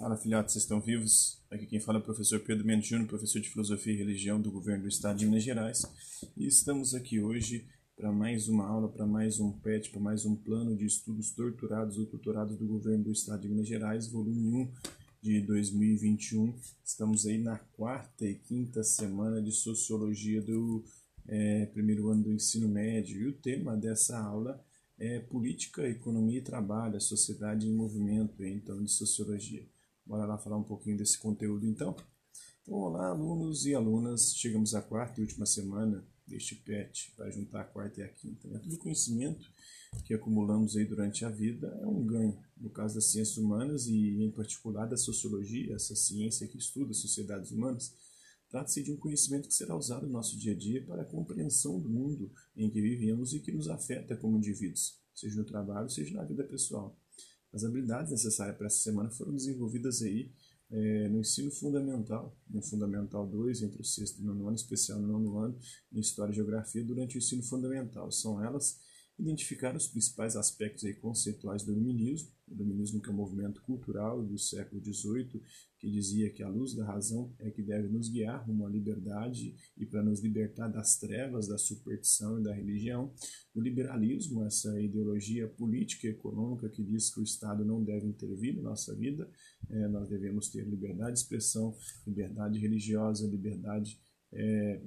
Fala, filhotes, vocês estão vivos? Aqui quem fala é o professor Pedro Mendes Júnior, professor de Filosofia e Religião do Governo do Estado de Minas Gerais. E estamos aqui hoje para mais uma aula, para mais um PET, para mais um plano de estudos torturados ou tutorados do Governo do Estado de Minas Gerais, volume 1 de 2021. Estamos aí na quarta e quinta semana de Sociologia do é, primeiro ano do ensino médio. E o tema dessa aula é Política, Economia e Trabalho, a Sociedade em Movimento, então, de Sociologia. Bora lá falar um pouquinho desse conteúdo então? Então, olá, alunos e alunas. Chegamos à quarta e última semana deste PET, vai juntar a quarta e a quinta. Né? Todo conhecimento que acumulamos aí durante a vida é um ganho. No caso das ciências humanas e, em particular, da sociologia, essa ciência que estuda sociedades humanas, trata-se de um conhecimento que será usado no nosso dia a dia para a compreensão do mundo em que vivemos e que nos afeta como indivíduos, seja no trabalho, seja na vida pessoal. As habilidades necessárias para essa semana foram desenvolvidas aí é, no ensino fundamental, no Fundamental 2, entre o sexto e nono ano, especial no nono ano, em História e Geografia, durante o ensino fundamental. São elas identificar os principais aspectos aí conceituais do iluminismo, o iluminismo que é um movimento cultural do século XVIII, que dizia que a luz da razão é que deve nos guiar rumo à liberdade e para nos libertar das trevas, da superstição e da religião. O liberalismo, essa ideologia política e econômica que diz que o Estado não deve intervir na nossa vida, é, nós devemos ter liberdade de expressão, liberdade religiosa, liberdade é,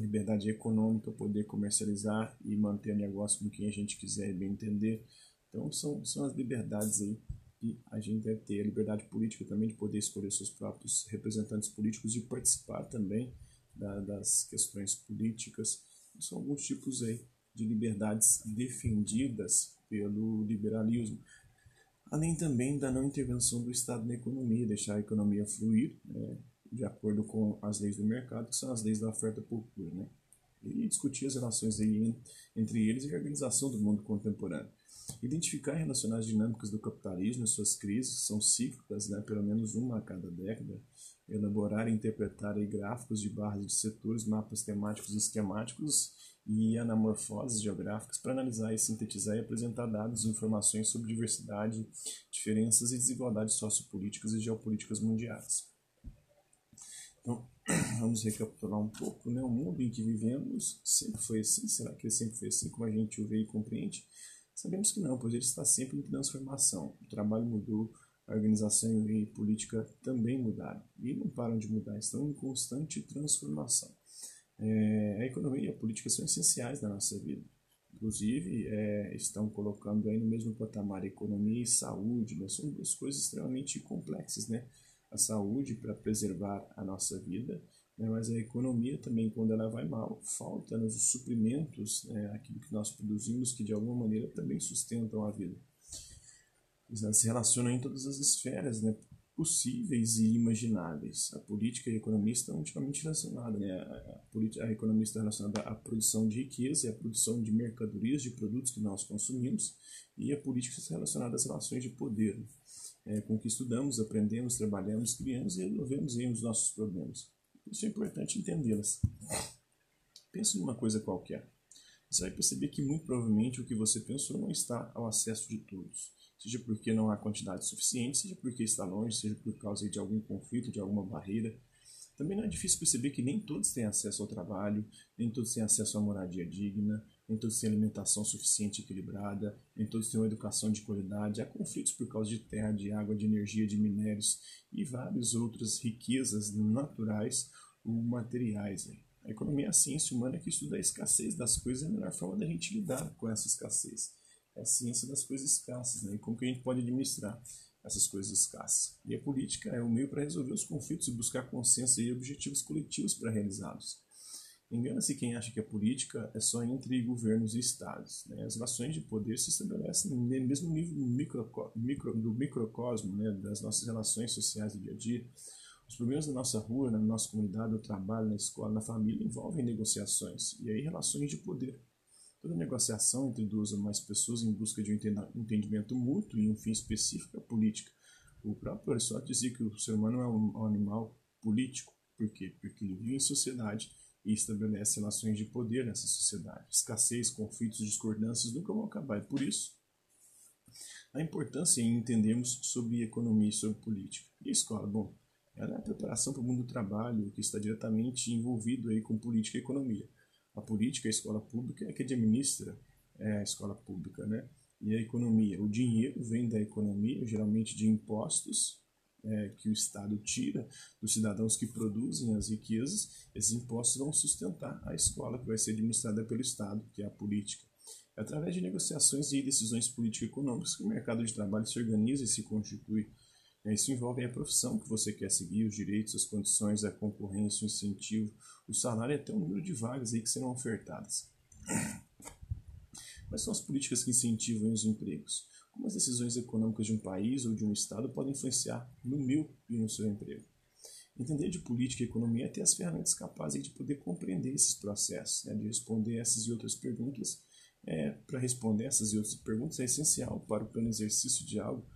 liberdade econômica, poder comercializar e manter negócio com quem a gente quiser e bem entender. Então, são, são as liberdades aí que a gente deve ter. A liberdade política também de poder escolher seus próprios representantes políticos e participar também da, das questões políticas. São alguns tipos aí de liberdades defendidas pelo liberalismo. Além também da não intervenção do Estado na economia, deixar a economia fluir, né? De acordo com as leis do mercado, que são as leis da oferta e procura, né? E discutir as relações aí entre eles e a organização do mundo contemporâneo. Identificar e relacionar as dinâmicas do capitalismo e suas crises, são cíclicas, né, pelo menos uma a cada década. Elaborar e interpretar aí gráficos de barras de setores, mapas temáticos e esquemáticos e anamorfoses geográficas para analisar e sintetizar e apresentar dados e informações sobre diversidade, diferenças e desigualdades sociopolíticas e geopolíticas mundiais. Então, vamos recapitular um pouco, né? O mundo em que vivemos sempre foi assim? Será que ele sempre foi assim como a gente o vê e compreende? Sabemos que não, pois ele está sempre em transformação. O trabalho mudou, a organização e a política também mudaram. E não param de mudar, estão em constante transformação. É, a economia e a política são essenciais na nossa vida. Inclusive, é, estão colocando aí no mesmo patamar economia e saúde. São duas coisas extremamente complexas, né? A saúde para preservar a nossa vida, né, mas a economia também, quando ela vai mal, falta-nos os suprimentos, né, aquilo que nós produzimos, que de alguma maneira também sustentam a vida. Elas se relacionam em todas as esferas né, possíveis e imagináveis. A política e a economia estão intimamente relacionadas. Né? A, a, a economia está relacionada à produção de riqueza e à produção de mercadorias, de produtos que nós consumimos, e a política está relacionada às relações de poder. É, com que estudamos, aprendemos, trabalhamos, criamos e resolvemos os nossos problemas. Isso é importante entendê-las. Pense numa coisa qualquer. Você vai perceber que muito provavelmente o que você pensou não está ao acesso de todos. Seja porque não há quantidade suficiente, seja porque está longe, seja por causa de algum conflito, de alguma barreira. Também não é difícil perceber que nem todos têm acesso ao trabalho, nem todos têm acesso a moradia digna, nem todos têm alimentação suficiente e equilibrada, nem todos têm uma educação de qualidade, há conflitos por causa de terra, de água, de energia, de minérios e várias outras riquezas naturais ou materiais. A economia é a ciência humana que estuda a escassez das coisas e a melhor forma da gente lidar com essa escassez. É a ciência das coisas escassas, né? e como que a gente pode administrar essas coisas escassas. E a política é o meio para resolver os conflitos e buscar consenso e objetivos coletivos para realizá-los. Engana-se quem acha que a política é só entre governos e estados. Né? As relações de poder se estabelecem no mesmo nível micro, micro, do microcosmo, né? das nossas relações sociais do dia a dia. Os problemas da nossa rua, na nossa comunidade, no trabalho, na escola, na família, envolvem negociações e aí relações de poder. Toda negociação entre duas ou mais pessoas em busca de um entendimento mútuo e um fim específico é política. O próprio Aristóteles dizia que o ser humano é um animal político. Por quê? Porque ele vive em sociedade e estabelece relações de poder nessa sociedade. Escassez, conflitos, discordâncias nunca vão acabar. E por isso, a importância em entendermos sobre economia e sobre política. E a escola? Bom, ela é a preparação para o mundo do trabalho, que está diretamente envolvido aí com política e economia. A política, a escola pública, é que administra é, a escola pública, né? E a economia. O dinheiro vem da economia, geralmente de impostos, é, que o Estado tira dos cidadãos que produzem as riquezas, esses impostos vão sustentar a escola que vai ser administrada pelo Estado, que é a política. É através de negociações e decisões político-econômicas que o mercado de trabalho se organiza e se constitui. É, isso envolve a profissão que você quer seguir, os direitos, as condições, a concorrência, o incentivo, o salário e até o número de vagas aí que serão ofertadas. Quais são as políticas que incentivam os empregos? Como as decisões econômicas de um país ou de um estado podem influenciar no meu e no seu emprego? Entender de política e economia é ter as ferramentas capazes de poder compreender esses processos, né, de responder essas e outras perguntas. É, para responder essas e outras perguntas é essencial para o plano exercício de algo.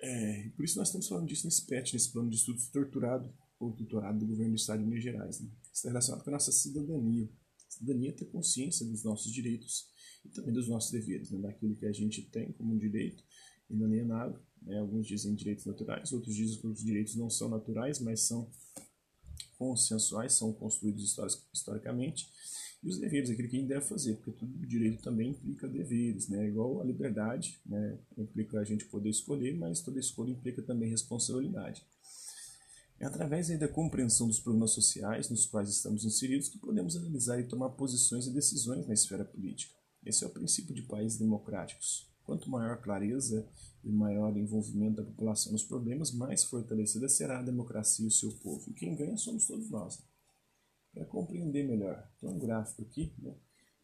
É, por isso nós estamos falando disso nesse PET, nesse plano de estudos torturado ou tutorado do governo do Estado de Minas Gerais. Né? Está relacionado com a nossa cidadania. Cidadania é ter consciência dos nossos direitos e também dos nossos deveres, né, daquilo que a gente tem como direito inalienado. Né, alguns dizem direitos naturais, outros dizem que os direitos não são naturais, mas são consensuais, são construídos historicamente. E os deveres, aquilo que a gente deve fazer, porque todo direito também implica deveres, né? igual a liberdade, né? implica a gente poder escolher, mas toda escolha implica também responsabilidade. É através da compreensão dos problemas sociais nos quais estamos inseridos que podemos analisar e tomar posições e decisões na esfera política. Esse é o princípio de países democráticos. Quanto maior clareza e maior envolvimento da população nos problemas, mais fortalecida será a democracia e o seu povo. E quem ganha somos todos nós. Para compreender melhor, tem um gráfico aqui né,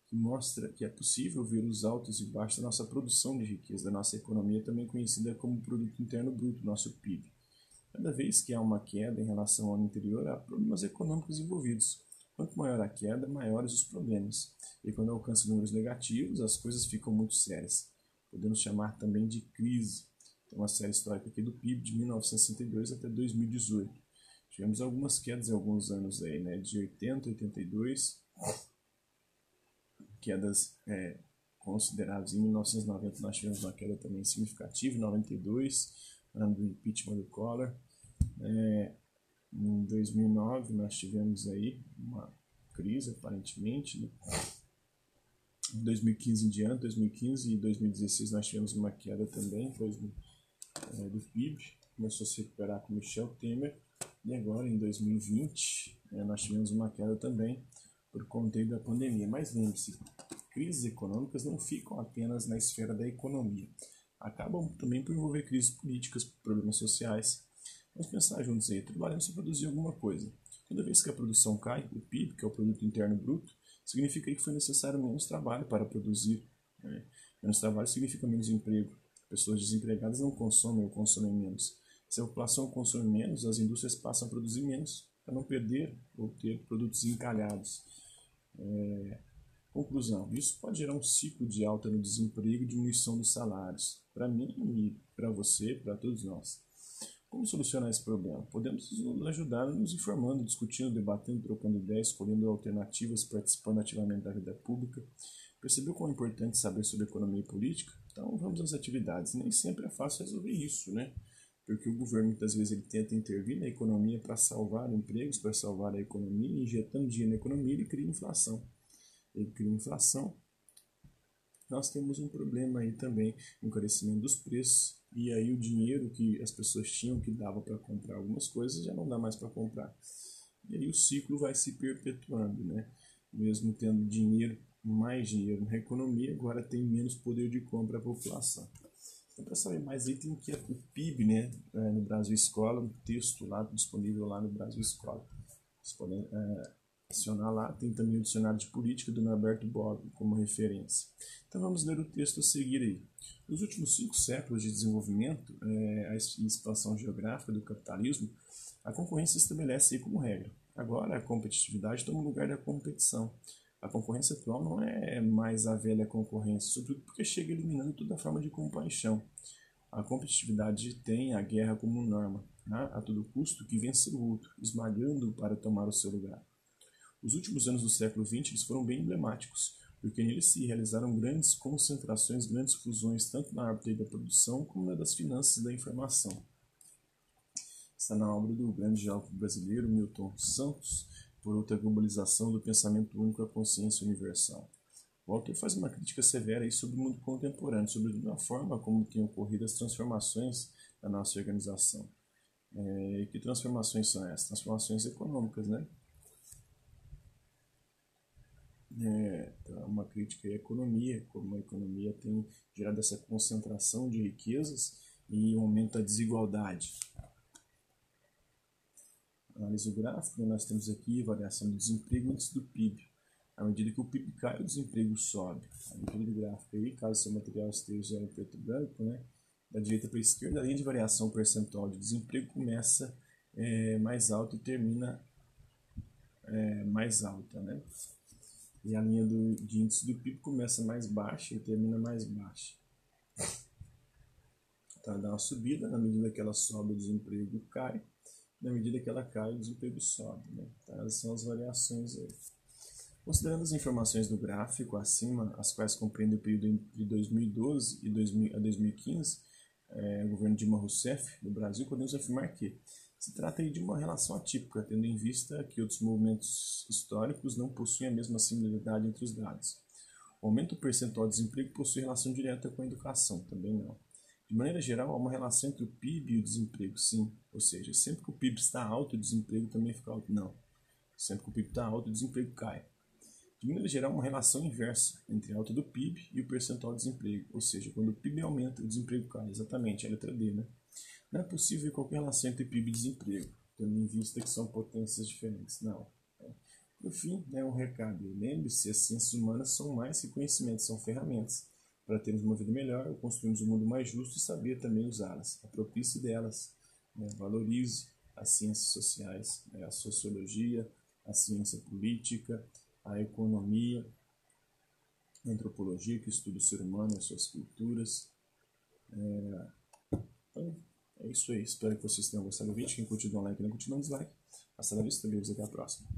que mostra que é possível ver os altos e baixos da nossa produção de riqueza, da nossa economia, também conhecida como Produto Interno Bruto, nosso PIB. Cada vez que há uma queda em relação ao ano anterior, há problemas econômicos envolvidos. Quanto maior a queda, maiores os problemas. E quando alcança números negativos, as coisas ficam muito sérias. Podemos chamar também de crise. Tem uma série histórica aqui do PIB de 1962 até 2018. Tivemos algumas quedas em alguns anos aí, né? De 80, 82, quedas é, consideradas. Em 1990 nós tivemos uma queda também significativa, em 92, ano do impeachment do Collor. É, em 2009 nós tivemos aí uma crise aparentemente. Né? Em 2015 em diante, 2015 e 2016 nós tivemos uma queda também depois do, é, do PIB, começou a se recuperar com Michel Temer. E agora em 2020 é, nós tivemos uma queda também por conta da pandemia. Mas lembre-se, crises econômicas não ficam apenas na esfera da economia. Acabam também por envolver crises políticas, problemas sociais, Vamos pensar juntos aí, trabalhando para produzir alguma coisa. Toda vez que a produção cai, o PIB, que é o Produto Interno Bruto, significa que foi necessário menos trabalho para produzir. Né? Menos trabalho significa menos emprego. Pessoas desempregadas não consomem ou consomem menos. Se a população consome menos, as indústrias passam a produzir menos, para não perder ou ter produtos encalhados. É... Conclusão: isso pode gerar um ciclo de alta no desemprego e diminuição dos salários, para mim e para você, para todos nós. Como solucionar esse problema? Podemos ajudar nos informando, discutindo, debatendo, trocando ideias, escolhendo alternativas, participando ativamente da vida pública. Percebeu quão é importante saber sobre economia e política? Então vamos às atividades. Nem sempre é fácil resolver isso, né? Porque o governo muitas vezes ele tenta intervir na economia para salvar empregos, para salvar a economia, injetando dinheiro na economia, ele cria inflação. Ele cria inflação. Nós temos um problema aí também, encarecimento dos preços, e aí o dinheiro que as pessoas tinham que dava para comprar algumas coisas já não dá mais para comprar. E aí o ciclo vai se perpetuando, né? Mesmo tendo dinheiro, mais dinheiro na economia, agora tem menos poder de compra a população. Então, para saber mais aí, tem que o PIB, né, é, no Brasil Escola, um texto lá disponível lá no Brasil Escola. Vocês podem é, adicionar lá, tem também o dicionário de política do Norberto Bob como referência. Então vamos ler o texto a seguir aí. Nos últimos cinco séculos de desenvolvimento é, a expansão geográfica do capitalismo, a concorrência estabelece como regra. Agora a competitividade toma lugar da competição. A concorrência atual não é mais a velha concorrência, sobretudo porque chega eliminando toda forma de compaixão. A competitividade tem a guerra como norma, né? a todo custo que vencer o outro, esmagando para tomar o seu lugar. Os últimos anos do século XX foram bem emblemáticos. porque nele se realizaram grandes concentrações, grandes fusões, tanto na árvore da produção como na das finanças da informação. Está na obra do grande geógrafo brasileiro Milton Santos, por outra globalização do pensamento único à consciência universal. O autor faz uma crítica severa sobre o mundo contemporâneo, sobre a forma como têm ocorrido as transformações da nossa organização. É, e que transformações são essas? Transformações econômicas, né? É, então, uma crítica à economia, como a economia tem gerado essa concentração de riquezas e um aumento da desigualdade. Análise gráfica, nós temos aqui a variação do desemprego antes do PIB. À medida que o PIB cai, o desemprego sobe. A medida do gráfico aí, caso seu material esteja em preto e branco, né, da direita para a esquerda, a linha de variação percentual de desemprego começa é, mais alta e termina é, mais alta. Né? E a linha do, de índice do PIB começa mais baixa e termina mais baixa. Então, dá uma subida, na medida que ela sobe, o desemprego cai. Na medida que ela cai, o desemprego sobe. Né? Então, essas são as variações aí. Considerando as informações do gráfico acima, as quais compreendem o período de 2012 e 2000 a 2015, é, o governo Dilma Rousseff do Brasil, podemos afirmar que se trata de uma relação atípica, tendo em vista que outros movimentos históricos não possuem a mesma similaridade entre os dados. O aumento percentual de desemprego possui relação direta com a educação, também não. De maneira geral, há uma relação entre o PIB e o desemprego, sim. Ou seja, sempre que o PIB está alto, o desemprego também fica alto. Não. Sempre que o PIB está alto, o desemprego cai. De maneira geral, uma relação inversa entre a alta do PIB e o percentual de desemprego, ou seja, quando o PIB aumenta, o desemprego cai, exatamente, a letra D, né? Não é possível qualquer relação entre PIB e desemprego, tendo em vista que são potências diferentes, não. Por fim, né, um recado, lembre-se, as ciências humanas são mais que conhecimentos, são ferramentas. Para termos uma vida melhor, construirmos um mundo mais justo e saber também usá-las. Apropie-se delas, né, valorize as ciências sociais, né, a sociologia, a ciência política, a economia, a antropologia, que estuda o ser humano e as suas culturas. É, então, é isso aí. Espero que vocês tenham gostado do vídeo. Quem curtiu, dá um like. Quem não curtiu, dá um dislike. Hasta la vista, amigos. Até a próxima.